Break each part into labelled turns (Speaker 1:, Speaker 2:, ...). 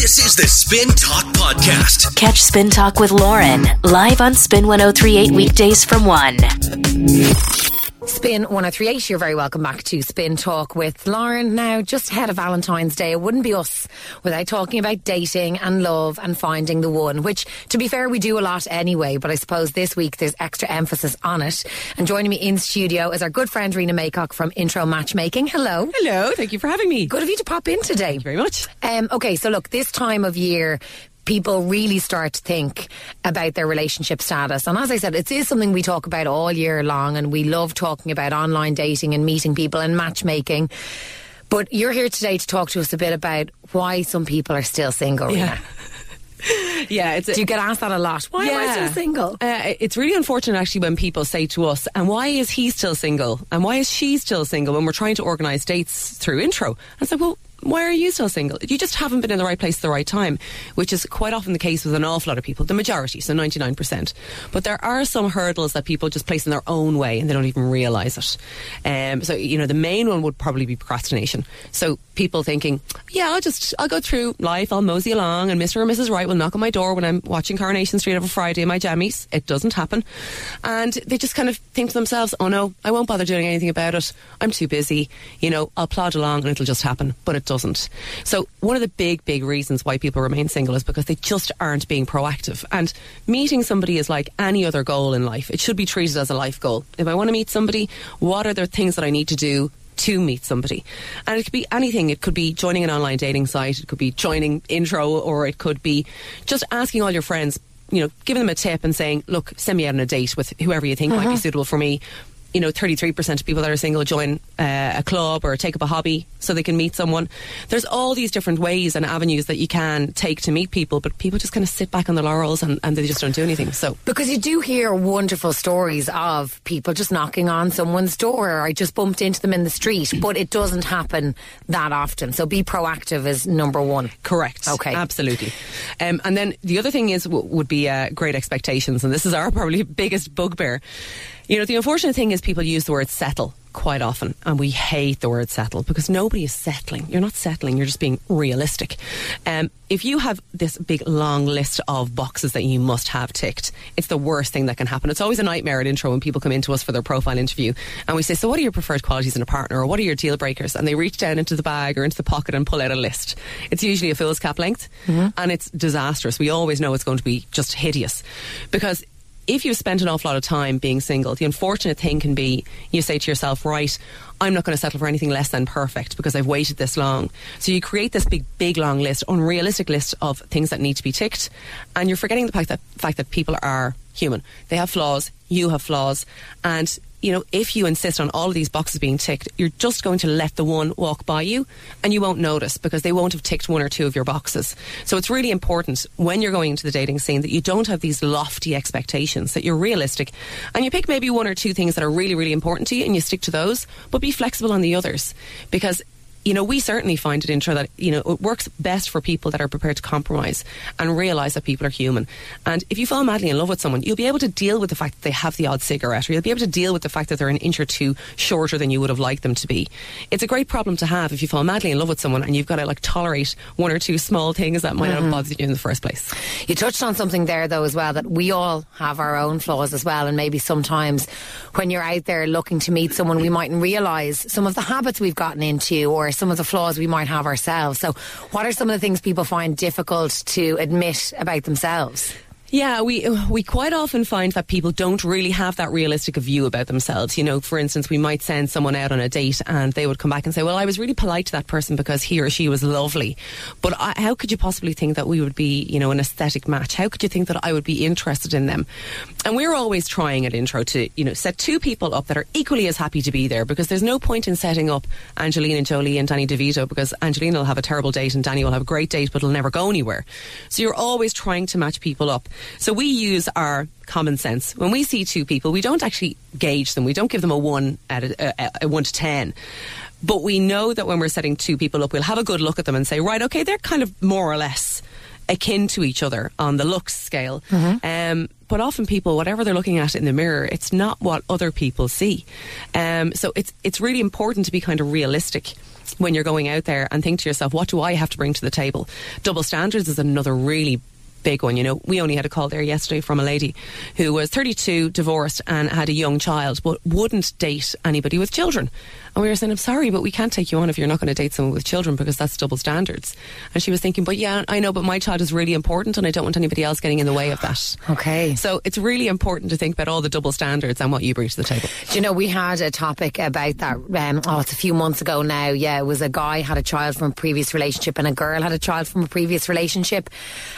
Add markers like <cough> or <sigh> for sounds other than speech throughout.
Speaker 1: This is the Spin Talk Podcast.
Speaker 2: Catch Spin Talk with Lauren live on Spin 1038 weekdays from 1.
Speaker 3: Spin 1038, you're very welcome back to Spin Talk with Lauren. Now, just ahead of Valentine's Day, it wouldn't be us without talking about dating and love and finding the one, which, to be fair, we do a lot anyway, but I suppose this week there's extra emphasis on it. And joining me in studio is our good friend Rena Maycock from Intro Matchmaking. Hello.
Speaker 4: Hello, thank you for having me.
Speaker 3: Good of you to pop in today.
Speaker 4: Very much.
Speaker 3: Um, okay, so look, this time of year, people really start to think about their relationship status. And as I said, it is something we talk about all year long, and we love talking about online dating and meeting people and matchmaking. But you're here today to talk to us a bit about why some people are still single.
Speaker 4: Yeah. <laughs> Yeah, it's
Speaker 3: Do you get asked that a lot? Why am I still single?
Speaker 4: Uh, it's really unfortunate actually when people say to us, "And why is he still single? And why is she still single?" When we're trying to organise dates through intro, I say, "Well." Why are you still single? You just haven't been in the right place at the right time, which is quite often the case with an awful lot of people, the majority, so 99%. But there are some hurdles that people just place in their own way and they don't even realise it. Um, so, you know, the main one would probably be procrastination. So people thinking, yeah, I'll just, I'll go through life, I'll mosey along and Mr. or Mrs. Right will knock on my door when I'm watching Coronation Street every Friday in my jammies. It doesn't happen. And they just kind of think to themselves, oh no, I won't bother doing anything about it. I'm too busy. You know, I'll plod along and it'll just happen. But it doesn't. So one of the big, big reasons why people remain single is because they just aren't being proactive. And meeting somebody is like any other goal in life. It should be treated as a life goal. If I want to meet somebody, what are the things that I need to do to meet somebody. And it could be anything. It could be joining an online dating site, it could be joining intro, or it could be just asking all your friends, you know, giving them a tip and saying, look, send me out on a date with whoever you think might be uh-huh. suitable for me. You know, 33% of people that are single join uh, a club or take up a hobby so they can meet someone. There's all these different ways and avenues that you can take to meet people, but people just kind of sit back on the laurels and, and they just don't do anything. So,
Speaker 3: Because you do hear wonderful stories of people just knocking on someone's door. Or I just bumped into them in the street, but it doesn't happen that often. So be proactive is number one.
Speaker 4: Correct.
Speaker 3: Okay.
Speaker 4: Absolutely. Um, and then the other thing is w- would be uh, great expectations, and this is our <laughs> probably biggest bugbear. You know, the unfortunate thing is people use the word settle quite often, and we hate the word settle because nobody is settling. You're not settling. You're just being realistic. Um, if you have this big long list of boxes that you must have ticked, it's the worst thing that can happen. It's always a nightmare at intro when people come into us for their profile interview, and we say, "So, what are your preferred qualities in a partner, or what are your deal breakers?" And they reach down into the bag or into the pocket and pull out a list. It's usually a foolscap length, and it's disastrous. We always know it's going to be just hideous because if you've spent an awful lot of time being single, the unfortunate thing can be you say to yourself, right, I'm not going to settle for anything less than perfect because I've waited this long. So you create this big, big, long list, unrealistic list of things that need to be ticked, and you're forgetting the fact that fact that people are human. They have flaws. You have flaws, and you know, if you insist on all of these boxes being ticked, you're just going to let the one walk by you and you won't notice because they won't have ticked one or two of your boxes. So it's really important when you're going into the dating scene that you don't have these lofty expectations, that you're realistic and you pick maybe one or two things that are really, really important to you and you stick to those, but be flexible on the others because you know, we certainly find it intro that, you know, it works best for people that are prepared to compromise and realise that people are human. And if you fall madly in love with someone, you'll be able to deal with the fact that they have the odd cigarette, or you'll be able to deal with the fact that they're an inch or two shorter than you would have liked them to be. It's a great problem to have if you fall madly in love with someone and you've got to like tolerate one or two small things that might not mm-hmm. have bothered you in the first place.
Speaker 3: You touched on something there, though, as well, that we all have our own flaws as well. And maybe sometimes when you're out there looking to meet someone, we mightn't realise some of the habits we've gotten into or some of the flaws we might have ourselves. So, what are some of the things people find difficult to admit about themselves?
Speaker 4: Yeah, we we quite often find that people don't really have that realistic view about themselves. You know, for instance, we might send someone out on a date and they would come back and say, "Well, I was really polite to that person because he or she was lovely." But I, how could you possibly think that we would be, you know, an aesthetic match? How could you think that I would be interested in them? And we're always trying at intro to, you know, set two people up that are equally as happy to be there because there's no point in setting up Angelina Jolie and Danny DeVito because Angelina will have a terrible date and Danny will have a great date, but it'll never go anywhere. So you're always trying to match people up. So we use our common sense when we see two people. We don't actually gauge them. We don't give them a one at a, a, a one to ten. But we know that when we're setting two people up, we'll have a good look at them and say, right, okay, they're kind of more or less akin to each other on the looks scale. Um, but often people, whatever they're looking at in the mirror, it's not what other people see. Um, so it's it's really important to be kind of realistic. when you're going out there and think to yourself, what do I have to bring to the table? Double standards is another really big one. You know, we only had a call there yesterday from a lady who was 32, divorced, and had a young child, but wouldn't date anybody with children. And we were saying, I'm sorry, but we can't take you on if you're not going to date someone with children because that's double standards. And she was thinking, but yeah, I know, but my child is really important and I don't want anybody else getting in the way of that.
Speaker 3: Okay.
Speaker 4: So it's really important to think about all the double standards and what you bring to the table.
Speaker 3: Do you know, we had a topic about that, um, oh, it's a few months ago now. Yeah, it was a guy had a child from a previous relationship and a girl had a child from a previous relationship.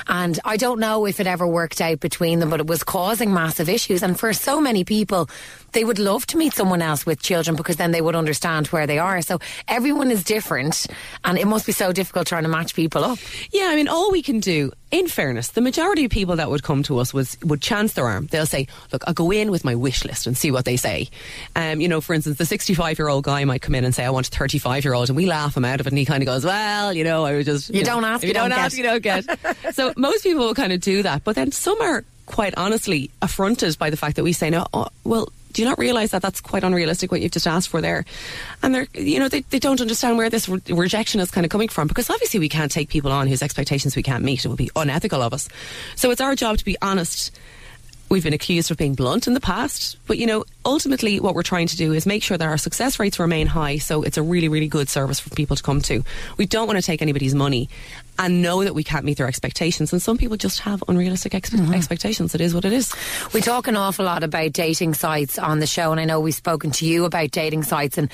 Speaker 3: And I don't know if it ever worked out between them, but it was causing massive issues. And for so many people, they would love to meet someone else with children because then they would understand where they are. So everyone is different, and it must be so difficult trying to match people up.
Speaker 4: Yeah, I mean, all we can do, in fairness, the majority of people that would come to us was would chance their arm. They'll say, "Look, I'll go in with my wish list and see what they say." Um, you know, for instance, the sixty-five-year-old guy might come in and say, "I want a thirty-five-year-old," and we laugh him out of it, and he kind of goes, "Well, you know, I was just
Speaker 3: You
Speaker 4: know,
Speaker 3: don't ask,
Speaker 4: if
Speaker 3: you
Speaker 4: don't,
Speaker 3: don't
Speaker 4: ask, you don't get." <laughs> so most people will kind of do that, but then some are quite honestly affronted by the fact that we say, "No, oh, well." Do you not realise that that's quite unrealistic what you've just asked for there? And they're, you know, they, they don't understand where this re- rejection is kind of coming from because obviously we can't take people on whose expectations we can't meet. It would be unethical of us. So it's our job to be honest We've been accused of being blunt in the past, but you know, ultimately what we're trying to do is make sure that our success rates remain high so it's a really, really good service for people to come to. We don't want to take anybody's money and know that we can't meet their expectations. And some people just have unrealistic expe- mm-hmm. expectations. It is what it is.
Speaker 3: We talk an awful lot about dating sites on the show, and I know we've spoken to you about dating sites, and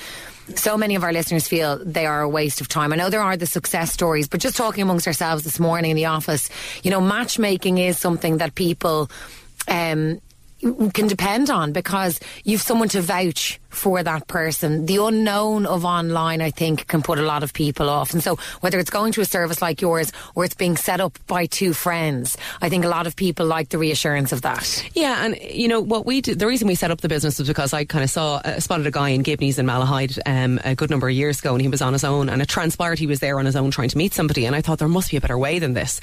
Speaker 3: so many of our listeners feel they are a waste of time. I know there are the success stories, but just talking amongst ourselves this morning in the office, you know, matchmaking is something that people. Um, can depend on because you've someone to vouch for that person. The unknown of online, I think, can put a lot of people off. And so, whether it's going to a service like yours or it's being set up by two friends, I think a lot of people like the reassurance of that.
Speaker 4: Yeah, and you know what we do. The reason we set up the business was because I kind of saw uh, spotted a guy in Gibney's in Malahide um, a good number of years ago, and he was on his own, and it transpired he was there on his own trying to meet somebody, and I thought there must be a better way than this.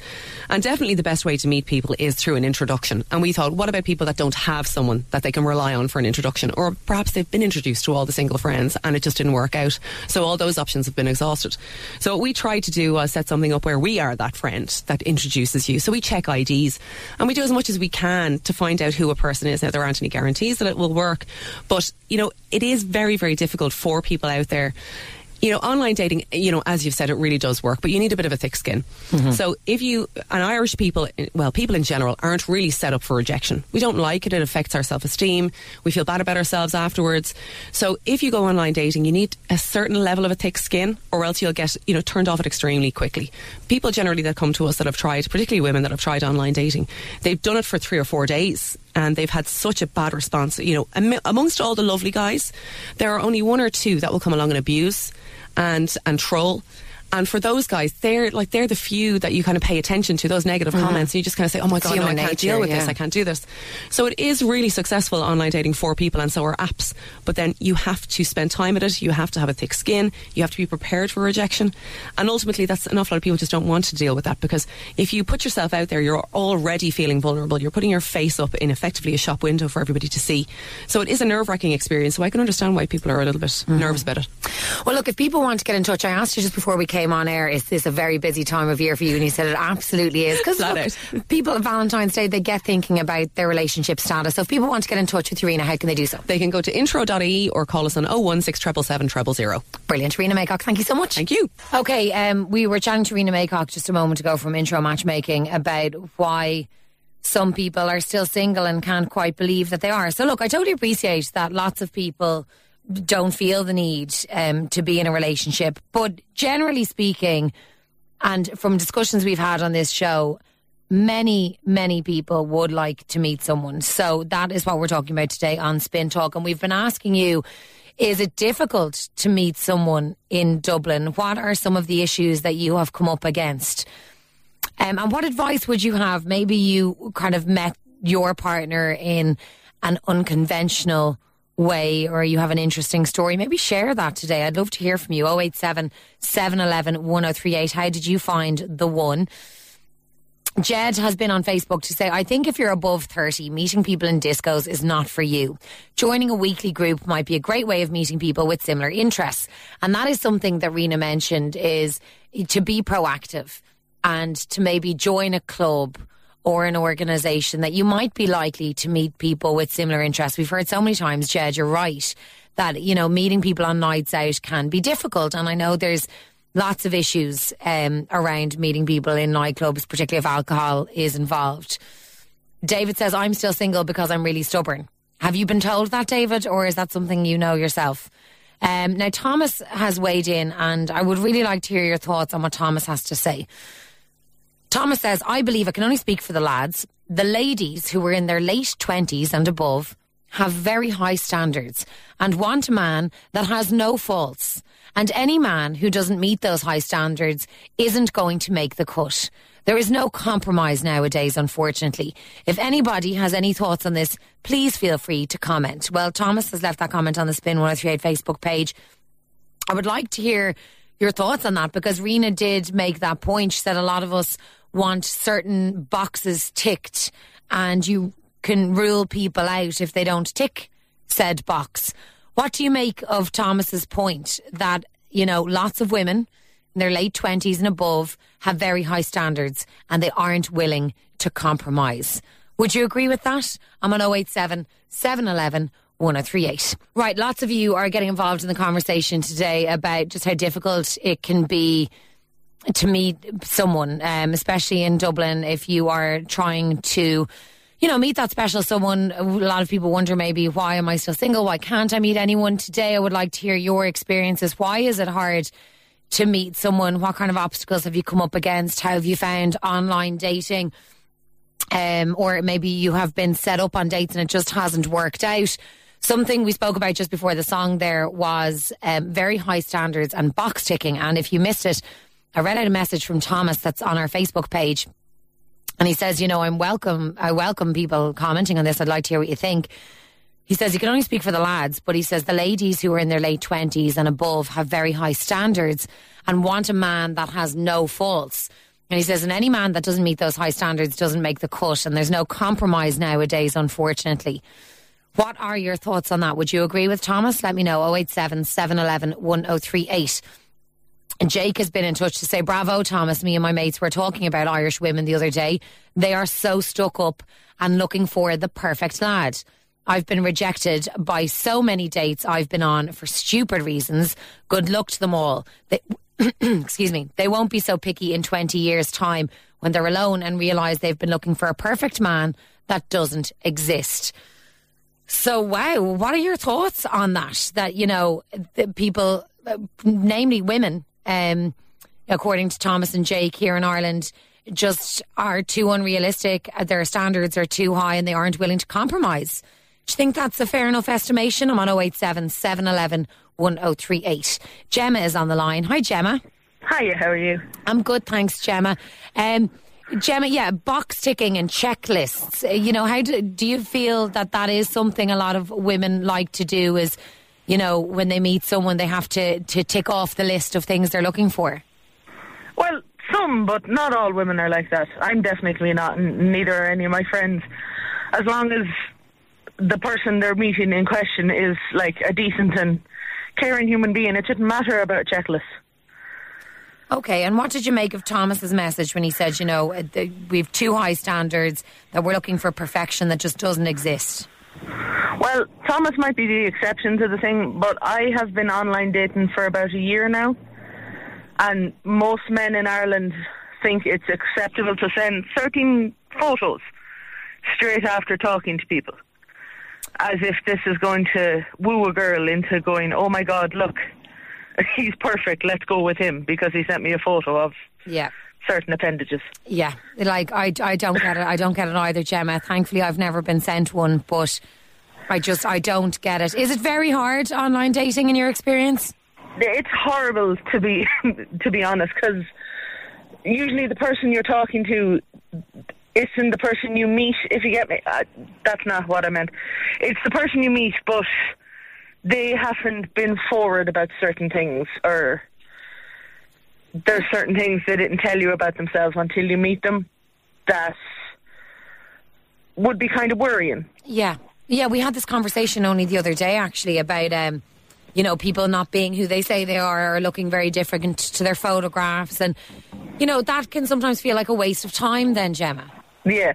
Speaker 4: And definitely the best way to meet people is through an introduction. And we thought, what about people that don't have someone that they can rely on for an introduction, or perhaps they've been introduced to all the single friends and it just didn't work out. So all those options have been exhausted. So what we tried to do was set something up where we are that friend that introduces you. So we check IDs and we do as much as we can to find out who a person is. Now there aren't any guarantees that it will work, but you know it is very very difficult for people out there you know, online dating, you know, as you've said, it really does work, but you need a bit of a thick skin. Mm-hmm. So if you, and Irish people, well, people in general aren't really set up for rejection. We don't like it. It affects our self-esteem. We feel bad about ourselves afterwards. So if you go online dating, you need a certain level of a thick skin or else you'll get, you know, turned off it extremely quickly. People generally that come to us that have tried, particularly women that have tried online dating, they've done it for three or four days and they've had such a bad response. You know, am- amongst all the lovely guys, there are only one or two that will come along and abuse and and troll. And for those guys, they're like they're the few that you kind of pay attention to those negative comments. And you just kind of say, "Oh my god, no, I can't
Speaker 3: nature,
Speaker 4: deal with
Speaker 3: yeah.
Speaker 4: this. I can't do this." So it is really successful online dating for people, and so are apps. But then you have to spend time at it. You have to have a thick skin. You have to be prepared for rejection. And ultimately, that's an awful lot of people just don't want to deal with that because if you put yourself out there, you're already feeling vulnerable. You're putting your face up in effectively a shop window for everybody to see. So it is a nerve wracking experience. So I can understand why people are a little bit
Speaker 3: Mm-hmm.
Speaker 4: nervous about it.
Speaker 3: Well, look, if people want to get in touch, I asked you just before we came on air, is this a very busy time of year for you? And you said it absolutely is. Because <laughs> people at Valentine's Day, they get thinking about their relationship status. So if people want to get in touch with you, Rena, how can they do so?
Speaker 4: They can go to intro.ie or call us on 016 000.
Speaker 3: Brilliant. Rena Maycock, thank you so much.
Speaker 4: Thank you.
Speaker 3: Okay, um, we were chatting to Rena Maycock just a moment ago from Intro Matchmaking about why some people are still single and can't quite believe that they are. So, look, I totally appreciate that lots of people don't feel the need um, to be in a relationship. But generally speaking, and from discussions we've had on this show, many, many people would like to meet someone. So that is what we're talking about today on Spin Talk. And we've been asking you, is it difficult to meet someone in Dublin? What are some of the issues that you have come up against? Um, and what advice would you have? Maybe you kind of met your partner in an unconventional way or you have an interesting story. Maybe share that today. I'd love to hear from you. 087 711 1038. How did you find the one? Jed has been on Facebook to say, I think if you're above 30, meeting people in discos is not for you. Joining a weekly group might be a great way of meeting people with similar interests. And that is something that Rena mentioned is to be proactive and to maybe join a club or an organisation that you might be likely to meet people with similar interests. We've heard so many times, Jed, you're right, that, you know, meeting people on nights out can be difficult. And I know there's lots of issues um, around meeting people in nightclubs, particularly if alcohol is involved. David says, I'm still single because I'm really stubborn. Have you been told that, David, or is that something you know yourself? Um, now, Thomas has weighed in, and I would really like to hear your thoughts on what Thomas has to say. Thomas says, I believe I can only speak for the lads. The ladies who were in their late 20s and above have very high standards and want a man that has no faults. And any man who doesn't meet those high standards isn't going to make the cut. There is no compromise nowadays, unfortunately. If anybody has any thoughts on this, please feel free to comment. Well, Thomas has left that comment on the Spin 1038 Facebook page. I would like to hear your thoughts on that because Rena did make that point. She said a lot of us want certain boxes ticked and you can rule people out if they don't tick said box. What do you make of Thomas's point that, you know, lots of women in their late 20s and above have very high standards and they aren't willing to compromise? Would you agree with that? I'm on 087 711 1038. Right, lots of you are getting involved in the conversation today about just how difficult it can be to meet someone, um, especially in Dublin, if you are trying to you know, meet that special someone. A lot of people wonder maybe why am I still single? Why can't I meet anyone today? I would like to hear your experiences. Why is it hard to meet someone? What kind of obstacles have you come up against? How have you found online dating? Um, or maybe you have been set up on dates and it just hasn't worked out. Something we spoke about just before the song there was um, very high standards and box ticking. And if you missed it, I read out a message from Thomas that's on our Facebook page and he says, you know, I'm welcome. I welcome people commenting on this. I'd like to hear what you think. He says he can only speak for the lads, but he says the ladies who are in their late 20s and above have very high standards and want a man that has no faults. And he says, and any man that doesn't meet those high standards doesn't make the cut. And there's no compromise nowadays, unfortunately. What are your thoughts on that? Would you agree with Thomas? Let me know 087 711 1038. And Jake has been in touch to say, Bravo, Thomas. Me and my mates were talking about Irish women the other day. They are so stuck up and looking for the perfect lad. I've been rejected by so many dates I've been on for stupid reasons. Good luck to them all. They, <clears throat> excuse me. They won't be so picky in 20 years' time when they're alone and realise they've been looking for a perfect man that doesn't exist. So, wow, what are your thoughts on that? That, you know, people, uh, namely women, um, according to Thomas and Jake here in Ireland, just are too unrealistic. Their standards are too high and they aren't willing to compromise. Do you think that's a fair enough estimation? I'm on 087 711 1038. Gemma is on the line. Hi, Gemma.
Speaker 5: Hiya, how are you?
Speaker 3: I'm good, thanks, Gemma. Um, Gemma, yeah, box ticking and checklists. Uh, you know, how do, do you feel that that is something a lot of women like to do? Is you know, when they meet someone, they have to, to tick off the list of things they're looking for?
Speaker 5: Well, some, but not all women are like that. I'm definitely not, and neither are any of my friends. As long as the person they're meeting in question is like a decent and caring human being, it shouldn't matter about checklists.
Speaker 3: Okay, and what did you make of Thomas's message when he said, you know, uh, we have too high standards, that we're looking for perfection that just doesn't exist?
Speaker 5: Well, Thomas might be the exception to the thing, but I have been online dating for about a year now, and most men in Ireland think it's acceptable to send 13 photos straight after talking to people, as if this is going to woo a girl into going, oh my God, look, <laughs> he's perfect, let's go with him, because he sent me a photo of.
Speaker 3: Yeah
Speaker 5: certain appendages.
Speaker 3: Yeah, like I, I don't get it. I don't get it either, Gemma. Thankfully, I've never been sent one, but I just I don't get it. Is it very hard online dating in your experience?
Speaker 5: It's horrible to be <laughs> to be honest because usually the person you're talking to isn't the person you meet. If you get me, uh, that's not what I meant. It's the person you meet, but they haven't been forward about certain things, or there's certain things they didn't tell you about themselves until you meet them. that would be kind of worrying.
Speaker 3: Yeah. Yeah, we had this conversation only the other day actually about um you know, people not being who they say they are or looking very different to their photographs and you know, that can sometimes feel like a waste of time then, Gemma.
Speaker 5: Yeah.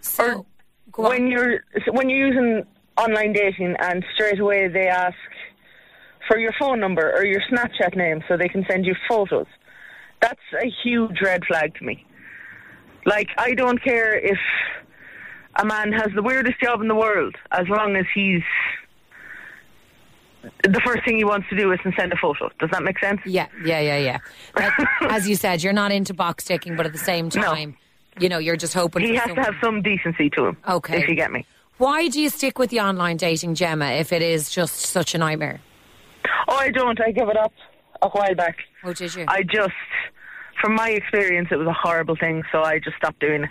Speaker 3: So
Speaker 5: when you're when you're using online dating and straight away they ask for your phone number or your Snapchat name so they can send you photos. That's a huge red flag to me. Like I don't care if a man has the weirdest job in the world as long as he's the first thing he wants to do is to send a photo. Does that make sense?
Speaker 3: Yeah, yeah, yeah, yeah. Like, <laughs> as you said, you're not into box ticking, but at the same
Speaker 5: No.
Speaker 3: time, you know, you're just hoping
Speaker 5: He has to have some decency to him.
Speaker 3: Okay.
Speaker 5: If you get me.
Speaker 3: Why do you stick with the online dating, Gemma, if it is just such a nightmare?
Speaker 5: Oh, I don't. I give it up a while back.
Speaker 3: Oh, did you?
Speaker 5: I just, from my experience, it was a horrible thing, so I just stopped doing it.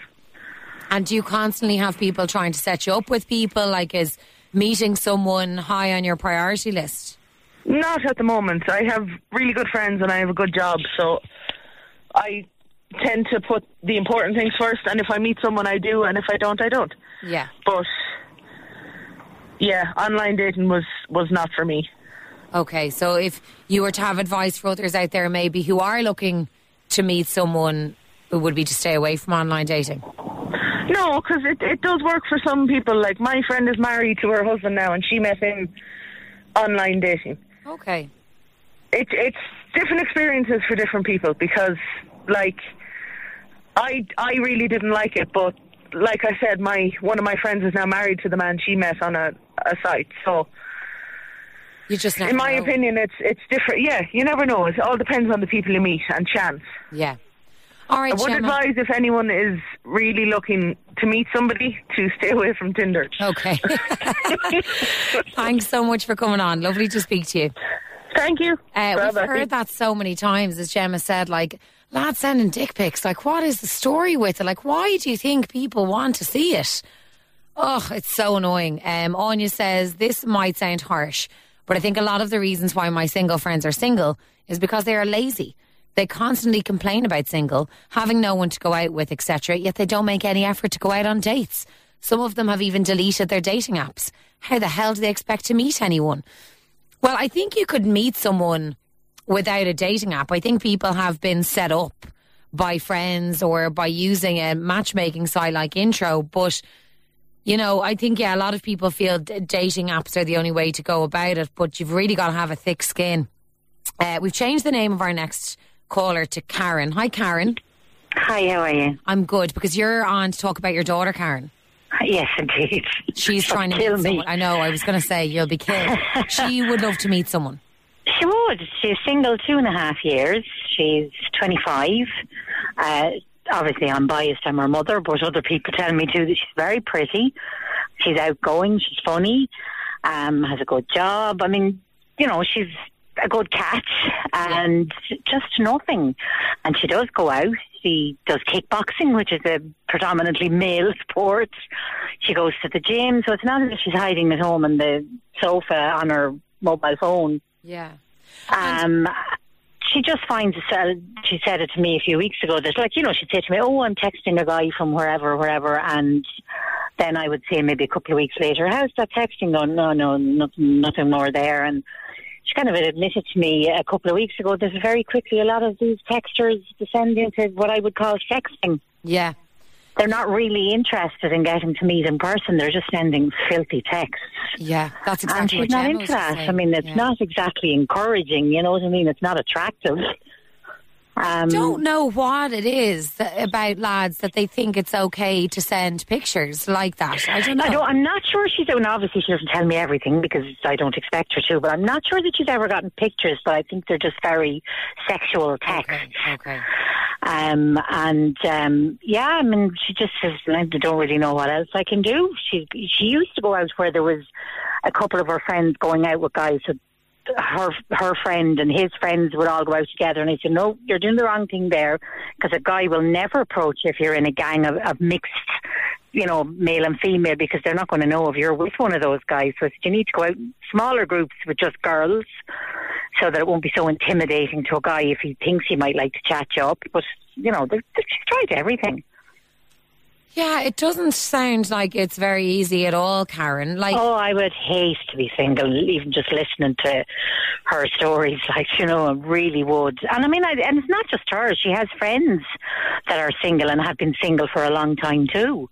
Speaker 3: And do you constantly have people trying to set you up with people? Like, is meeting someone high on your priority list?
Speaker 5: Not at the moment. I have really good friends and I have a good job, so I tend to put the important things first. And if I meet someone, I do, and if I don't, I don't.
Speaker 3: Yeah.
Speaker 5: But yeah, online dating was was not for me.
Speaker 3: Okay, so if you were to have advice for others out there, maybe who are looking to meet someone, it would be to stay away from online dating.
Speaker 5: No, because it it does work for some people. Like my friend is married to her husband now, and she met him online dating.
Speaker 3: Okay.
Speaker 5: It's it's different experiences for different people because like I I really didn't like it, but like I said, my one of my friends is now married to the man she met on a a site. So
Speaker 3: You just
Speaker 5: in my
Speaker 3: know.
Speaker 5: opinion, it's it's different. Yeah, you never know. It all depends on the people you meet and chance.
Speaker 3: Yeah. All right,
Speaker 5: I would
Speaker 3: Gemma.
Speaker 5: advise if anyone is really looking to meet somebody to <laughs> stay away from Tinder.
Speaker 3: Okay. <laughs> <laughs> Thanks so much for coming on. Lovely to speak to you.
Speaker 5: Thank you.
Speaker 3: Uh, we've
Speaker 5: Becky.
Speaker 3: heard that so many times, as Gemma said, like, lads sending dick pics. Like, what is the story with it? Like, why do you think people want to see it? Oh, it's so annoying. Um, Anya says, this might sound harsh, but I think a lot of the reasons why my single friends are single is because they are lazy. They constantly complain about single, having no one to go out with, etc., yet they don't make any effort to go out on dates. Some of them have even deleted their dating apps. How the hell do they expect to meet anyone? Well, I think you could meet someone without a dating app. I think people have been set up by friends or by using a matchmaking site like Intro, but you know, I think yeah, a lot of people feel d- dating apps are the only way to go about it, but you've really got to have a thick skin. Uh, we've changed the name of our next caller to Karen. Hi, Karen.
Speaker 6: Hi, how are you?
Speaker 3: I'm good because you're on to talk about your daughter, Karen.
Speaker 6: Yes, indeed.
Speaker 3: She's trying to
Speaker 6: kill
Speaker 3: meet
Speaker 6: me.
Speaker 3: someone. I know. I was going to say you'll be killed. <laughs> she would love to meet someone.
Speaker 6: She would. She's single two and a half years. She's 25. Uh, obviously, I'm biased. I'm her mother, but other people tell me too that she's very pretty. She's outgoing. She's funny. Um, has a good job. I mean, you know, she's a good catch and just nothing. And she does go out. She does kickboxing, which is a predominantly male <laughs> sport. She goes to the gym, so it's not as if she's hiding at home on the sofa on her mobile phone.
Speaker 3: Yeah.
Speaker 6: Um, she just finds herself, uh, she said it to me a few weeks ago, that like, you know, she'd say to me, oh, I'm texting a guy from wherever, wherever, and then I would say maybe a couple of weeks later, how's that texting going? No, no, nothing, nothing more there. And she kind of admitted to me a couple of weeks ago that very quickly a lot of these texters descend into what I would call sexting.
Speaker 3: Yeah.
Speaker 6: They're not really interested in getting to meet in person. They're just sending filthy texts.
Speaker 3: Yeah. That's exactly
Speaker 6: and she's
Speaker 3: what
Speaker 6: not
Speaker 3: Gemma
Speaker 6: into that.
Speaker 3: saying.
Speaker 6: I mean, it's
Speaker 3: Yeah.
Speaker 6: not exactly encouraging. You know what I mean? It's not attractive. Um,
Speaker 3: don't know what it is that, about lads that they think it's okay to send pictures like that. I don't know.
Speaker 6: I don't, I'm not sure she's. And obviously, she doesn't tell me everything because I don't expect her to. But I'm not sure that she's ever gotten pictures. But I think they're just very sexual texts.
Speaker 3: okay. Okay.
Speaker 6: Um, and um, yeah, I mean, she just says, I don't really know what else I can do. She she used to go out where there was a couple of her friends going out with guys. So her her friend and his friends would all go out together, and I said, no, you're doing the wrong thing there, because a guy will never approach if you're in a gang of, of mixed. You know, male and female, because they're not going to know if you're with one of those guys. So you need to go out in smaller groups with just girls, so that it won't be so intimidating to a guy if he thinks he might like to chat you up. But you know, they- they- she's tried everything.
Speaker 3: Yeah, it doesn't sound like it's very easy at all, Karen. Like,
Speaker 6: Oh, I would hate to be single, even just listening to her stories. <laughs> Like, you know, I really would. And I mean, I, and it's not just her. She has friends that are single and have been single for a long time too.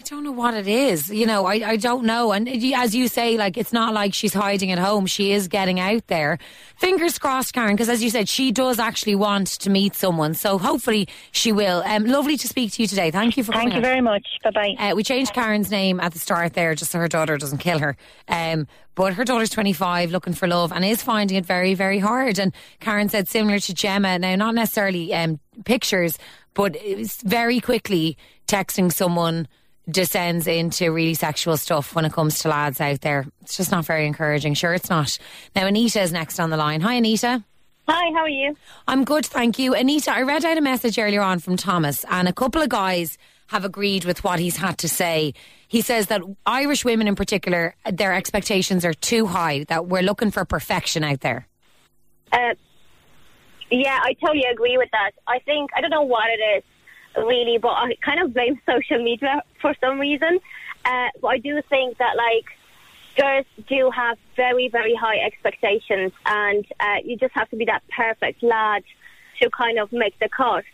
Speaker 3: I don't know what it is. You know, I, I don't know. And as you say, like, it's not like she's hiding at home. She is getting out there. Fingers crossed, Karen, because as you said, she does actually want to meet someone. So hopefully she will. Um, lovely to speak to you today. Thank you for coming.
Speaker 6: Thank
Speaker 3: you
Speaker 6: very much. Bye bye.
Speaker 3: Uh, we changed Karen's name at the start there just so her daughter doesn't kill her. Um, but her daughter's 25, looking for love, and is finding it very, very hard. And Karen said similar to Gemma, now not necessarily um, pictures, but very quickly texting someone descends into really sexual stuff when it comes to lads out there. It's just not very encouraging. Sure, it's not. Now, Anita is next on the line. Hi, Anita.
Speaker 7: Hi, how are you?
Speaker 3: I'm good, thank you. Anita, I read out a message earlier on from Thomas, and a couple of guys have agreed with what he's had to say. He says that Irish women in particular, their expectations are too high, that we're looking for perfection out there.
Speaker 7: Uh, yeah, I totally agree with that. I think, I don't know what it is really, but I kind of blame <laughs> social media for some reason. Uh, but I do think that, like, girls do have very, very high expectations, and uh, you just have to be that perfect lad to kind of make the cut.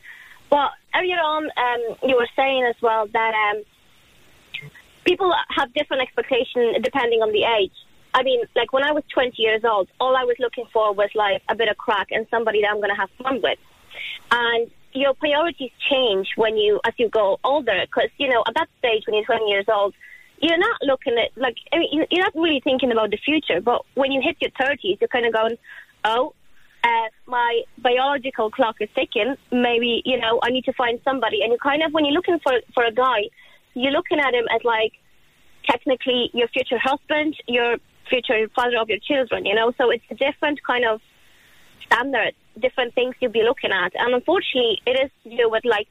Speaker 7: But earlier on, um, you were saying as well that um, people have different expectations depending on the age. I mean, like when I was 20 years old, all I was looking for was like a bit of crack and somebody that I'm going to have fun with. And your priorities change when you, as you go older, because you know at that stage when you're 20 years old, you're not looking at like I mean you- you're not really thinking about the future. But when you hit your 30s, you're kind of going, oh. Uh, my biological clock is ticking. Maybe you know I need to find somebody, and you kind of when you're looking for for a guy, you're looking at him as like technically your future husband, your future father of your children, you know. So it's a different kind of standard, different things you'll be looking at. And unfortunately, it is to do with like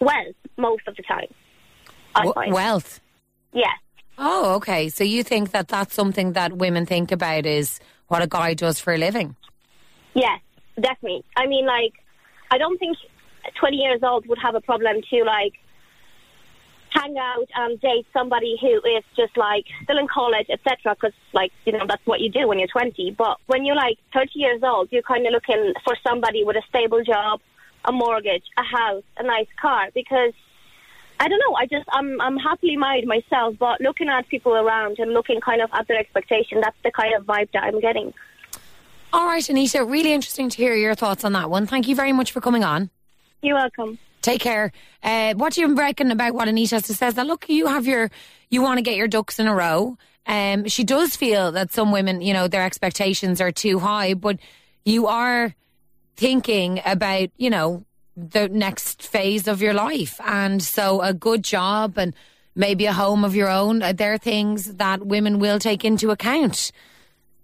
Speaker 7: wealth most of the time.
Speaker 3: W- wealth.
Speaker 7: Yes.
Speaker 3: Oh, okay. So you think that that's something that women think about is what a guy does for a living?
Speaker 7: Yes, definitely. I mean, like, I don't think 20 years old would have a problem to, like, hang out and date somebody who is just, like, still in college, etc. Because, like, you know, that's what you do when you're 20. But when you're, like, 30 years old, you're kind of looking for somebody with a stable job, a mortgage, a house, a nice car. Because, I don't know, I just, I'm, I'm happily married myself, but looking at people around and looking kind of at their expectation, that's the kind of vibe that I'm getting.
Speaker 3: All right, Anita, really interesting to hear your thoughts on that one. Thank you very much for coming on.
Speaker 7: You're welcome.
Speaker 3: Take care. Uh, what do you reckon about what Anita has to say? That look, you have your, you want to get your ducks in a row. Um, she does feel that some women, you know, their expectations are too high, but you are thinking about, you know, the next phase of your life, and so a good job and maybe a home of your own. uh, They're things that women will take into account.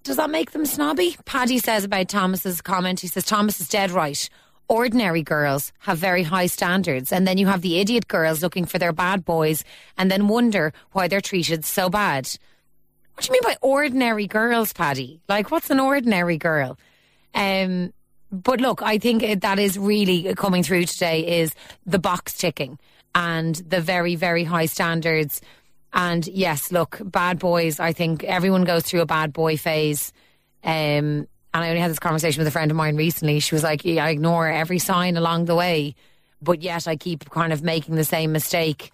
Speaker 3: Does that make them snobby? Paddy says about Thomas's comment. He says Thomas is dead right. Ordinary girls have very high standards, and then you have the idiot girls looking for their bad boys, and then wonder why they're treated so bad. What do you mean by ordinary girls, Paddy? Like, what's an ordinary girl? Um, but look, I think that is really coming through today is the box ticking and the very, very high standards. And yes, look, bad boys. I think everyone goes through a bad boy phase. Um, and I only had this conversation with a friend of mine recently. She was like, yeah, I ignore every sign along the way, but yet I keep kind of making the same mistake.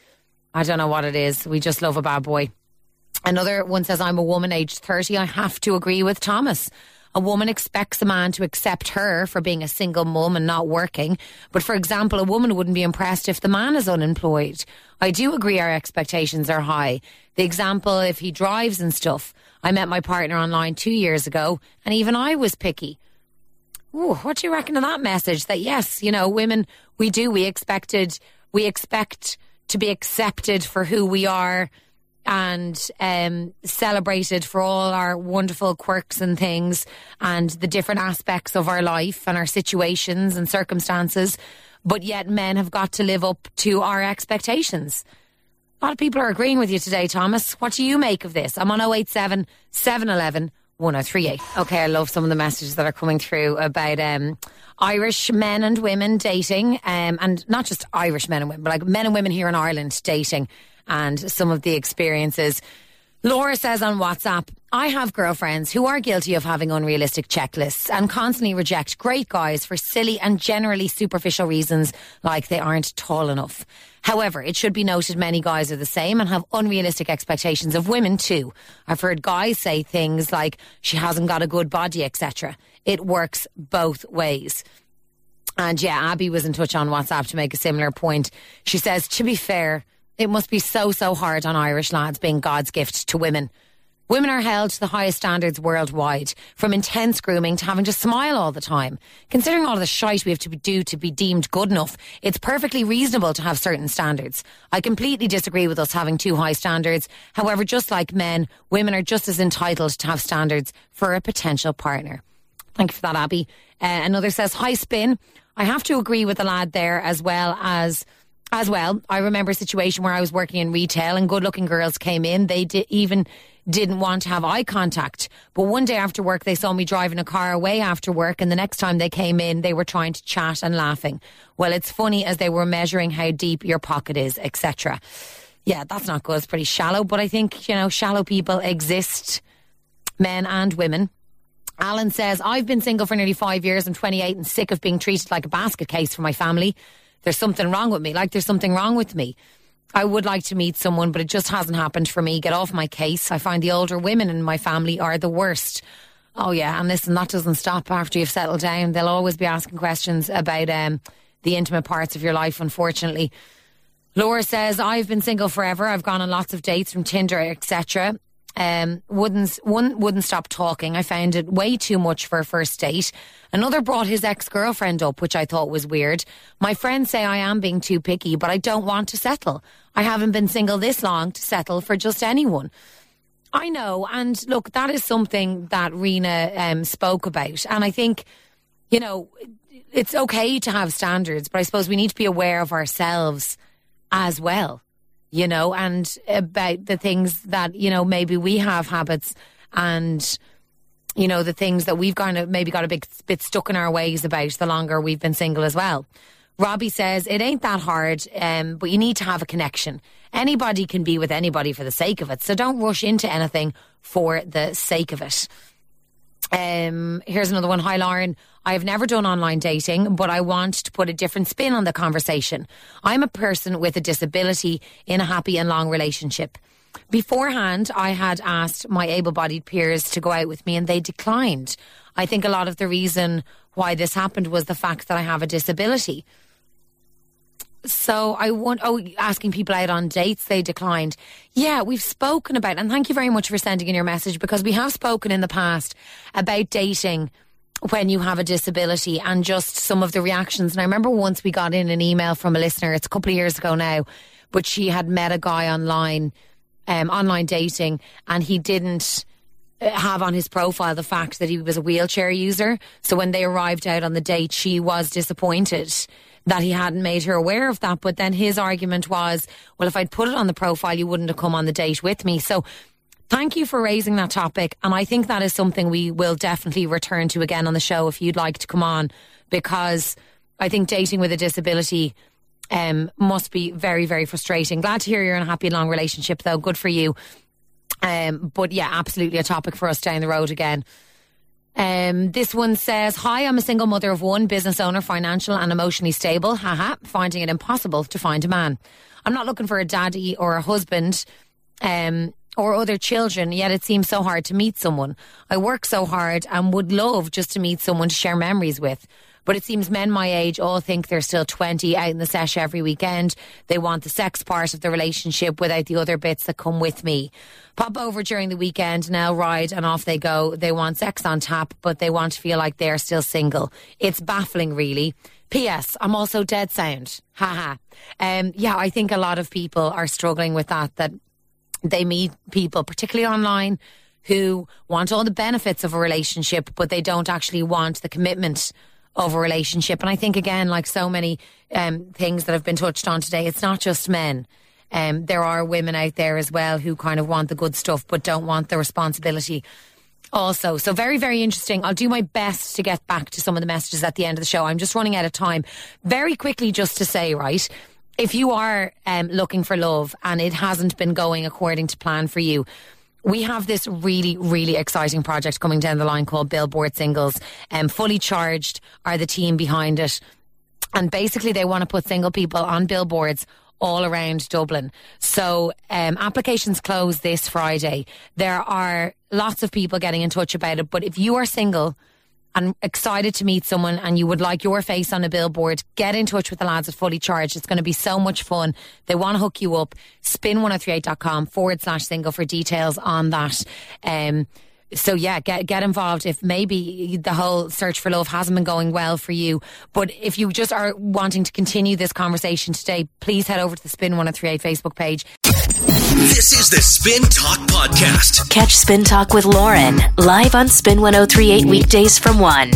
Speaker 3: I don't know what it is. We just love a bad boy. Another one says, I'm a woman aged 30. I have to agree with Thomas. A woman expects a man to accept her for being a single mum and not working. But for example, a woman wouldn't be impressed if the man is unemployed. I do agree our expectations are high. The example, if he drives and stuff. I met my partner online two years ago and even I was picky. Ooh, what do you reckon of that message? That yes, you know, women, we do, we expected, we expect to be accepted for who we are and um, celebrated for all our wonderful quirks and things and the different aspects of our life and our situations and circumstances. But yet, men have got to live up to our expectations. A lot of people are agreeing with you today, Thomas. What do you make of this? I'm on 087 711 1038. Okay, I love some of the messages that are coming through about um, Irish men and women dating, um, and not just Irish men and women, but like men and women here in Ireland dating, and some of the experiences. Laura says on WhatsApp, I have girlfriends who are guilty of having unrealistic checklists and constantly reject great guys for silly and generally superficial reasons like they aren't tall enough. However, it should be noted many guys are the same and have unrealistic expectations of women too. I've heard guys say things like, she hasn't got a good body, etc. It works both ways. And yeah, Abby was in touch on WhatsApp to make a similar point. She says, to be fair, it must be so, so hard on Irish lads being God's gift to women. Women are held to the highest standards worldwide, from intense grooming to having to smile all the time. Considering all the shite we have to do to be deemed good enough, it's perfectly reasonable to have certain standards. I completely disagree with us having too high standards. However, just like men, women are just as entitled to have standards for a potential partner. Thank you for that, Abby. Uh, another says, hi Spin. I have to agree with the lad there as well as as well, I remember a situation where I was working in retail and good looking girls came in. They even didn't want to have eye contact. But one day after work, they saw me driving a car away after work. And the next time they came in, they were trying to chat and laughing. Well, it's funny as they were measuring how deep your pocket is, etc. Yeah, that's not good. It's pretty shallow. But I think, you know, shallow people exist, men and women. Alan says, I've been single for nearly five years. I'm 28 and sick of being treated like a basket case for my family there's something wrong with me. Like there's something wrong with me. I would like to meet someone, but it just hasn't happened for me. Get off my case. I find the older women in my family are the worst. Oh yeah, and listen, that doesn't stop after you've settled down. They'll always be asking questions about um, the intimate parts of your life. Unfortunately, Laura says I've been single forever. I've gone on lots of dates from Tinder, etc um, wouldn't one wouldn't stop talking. I found it way too much for a first date. Another brought his ex girlfriend up, which I thought was weird. My friends say I am being too picky, but I don't want to settle. I haven't been single this long to settle for just anyone. I know, and look, that is something that Rena um, spoke about, and I think, you know, it's okay to have standards, but I suppose we need to be aware of ourselves as well you know, and about the things that, you know, maybe we have habits and, you know, the things that we've kind of maybe got a bit, bit stuck in our ways about the longer we've been single as well. Robbie says it ain't that hard, um, but you need to have a connection. Anybody can be with anybody for the sake of it, so don't rush into anything for the sake of it. Um, here's another one. Hi, Lauren. I have never done online dating, but I want to put a different spin on the conversation. I'm a person with a disability in a happy and long relationship. Beforehand, I had asked my able bodied peers to go out with me and they declined. I think a lot of the reason why this happened was the fact that I have a disability. So I want, oh, asking people out on dates, they declined. Yeah, we've spoken about, and thank you very much for sending in your message because we have spoken in the past about dating when you have a disability and just some of the reactions. And I remember once we got in an email from a listener, it's a couple of years ago now, but she had met a guy online, um, online dating, and he didn't uh, have on his profile the fact that he was a wheelchair user. So when they arrived out on the date, she was disappointed that he hadn't made her aware of that. But then his argument was, well, if I'd put it on the profile, you wouldn't have come on the date with me. So thank you for raising that topic. And I think that is something we will definitely return to again on the show if you'd like to come on, because I think dating with a disability um, must be very, very frustrating. Glad to hear you're in a happy long relationship, though. Good for you. Um, but yeah, absolutely a topic for us down the road again. Um, this one says, Hi, I'm a single mother of one, business owner, financial and emotionally stable. Haha, finding it impossible to find a man. I'm not looking for a daddy or a husband. Um, or other children, yet it seems so hard to meet someone. I work so hard and would love just to meet someone to share memories with. But it seems men my age all think they're still 20 out in the sesh every weekend. They want the sex part of the relationship without the other bits that come with me. Pop over during the weekend, now ride, and off they go. They want sex on tap, but they want to feel like they're still single. It's baffling, really. P.S. I'm also dead sound. Haha. um, yeah, I think a lot of people are struggling with that, that they meet people, particularly online, who want all the benefits of a relationship, but they don't actually want the commitment of a relationship. And I think, again, like so many um, things that have been touched on today, it's not just men. Um, there are women out there as well who kind of want the good stuff but don't want the responsibility also. So very, very interesting. I'll do my best to get back to some of the messages at the end of the show. I'm just running out of time. Very quickly, just to say, right, if you are um, looking for love and it hasn't been going according to plan for you, we have this really, really exciting project coming down the line called Billboard Singles. Um, fully charged are the team behind it. And basically, they want to put single people on billboards all around Dublin. So um, applications close this Friday. There are lots of people getting in touch about it. But if you are single, and excited to meet someone and you would like your face on a billboard, get in touch with the lads at Fully Charged. It's going to be so much fun. They want to hook you up. Spin1038.com forward slash single for details on that. Um, so yeah, get get involved if maybe the whole search for love hasn't been going well for you. But if you just are wanting to continue this conversation today, please head over to the Spin 1038 Facebook page.
Speaker 1: This is the Spin Talk Podcast.
Speaker 2: Catch Spin Talk with Lauren live on Spin 1038 weekdays from 1.